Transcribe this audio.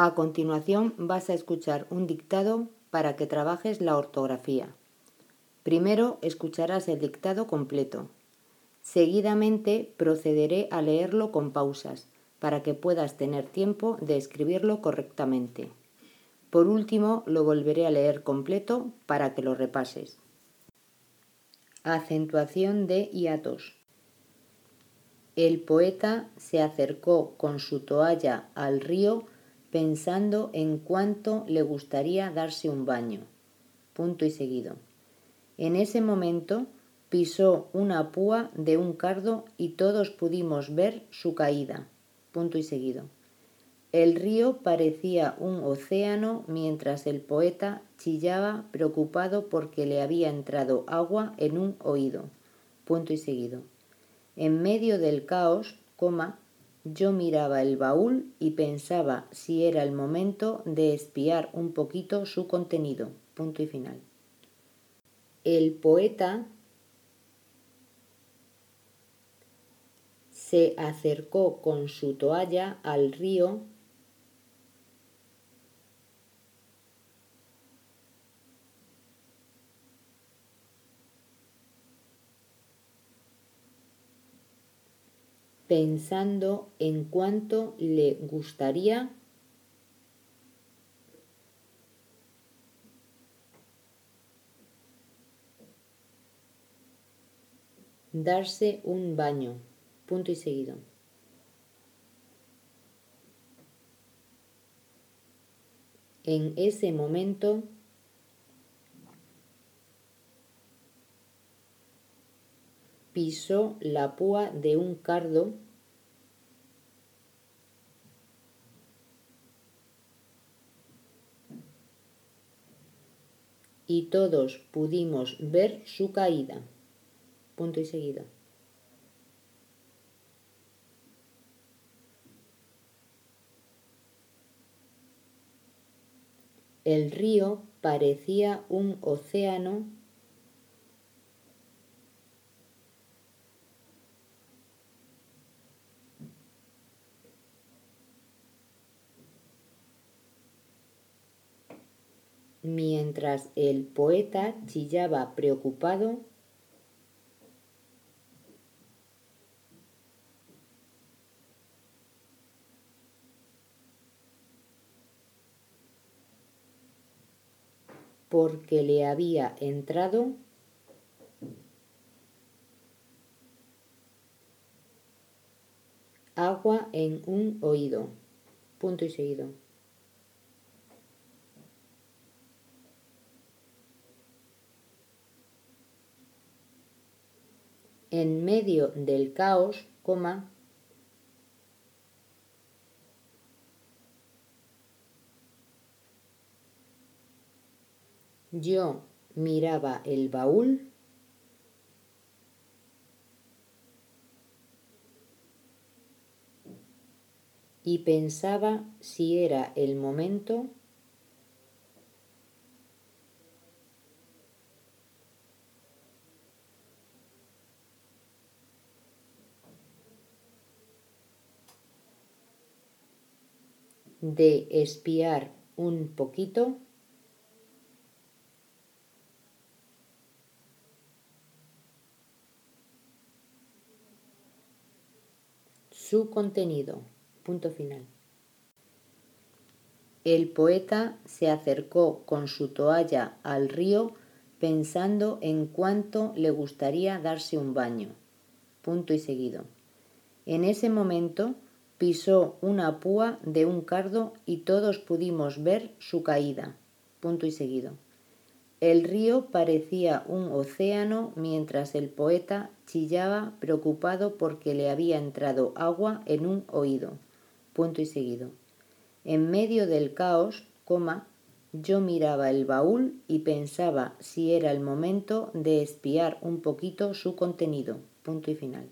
A continuación vas a escuchar un dictado para que trabajes la ortografía. Primero escucharás el dictado completo. Seguidamente procederé a leerlo con pausas para que puedas tener tiempo de escribirlo correctamente. Por último, lo volveré a leer completo para que lo repases. Acentuación de hiatos. El poeta se acercó con su toalla al río pensando en cuánto le gustaría darse un baño. Punto y seguido. En ese momento pisó una púa de un cardo y todos pudimos ver su caída. Punto y seguido. El río parecía un océano mientras el poeta chillaba preocupado porque le había entrado agua en un oído. Punto y seguido. En medio del caos, coma, yo miraba el baúl y pensaba si era el momento de espiar un poquito su contenido. Punto y final. El poeta se acercó con su toalla al río pensando en cuánto le gustaría darse un baño. Punto y seguido. En ese momento pisó la púa de un cardo y todos pudimos ver su caída. Punto y seguido. El río parecía un océano mientras el poeta chillaba preocupado porque le había entrado agua en un oído. Punto y seguido. En medio del caos, Yo miraba el baúl y pensaba si era el momento de espiar un poquito su contenido. Punto final. El poeta se acercó con su toalla al río pensando en cuánto le gustaría darse un baño. Punto y seguido. En ese momento pisó una púa de un cardo y todos pudimos ver su caída. Punto y seguido. El río parecía un océano mientras el poeta chillaba preocupado porque le había entrado agua en un oído. Punto y seguido. En medio del caos, coma, yo miraba el baúl y pensaba si era el momento de espiar un poquito su contenido. Punto y final.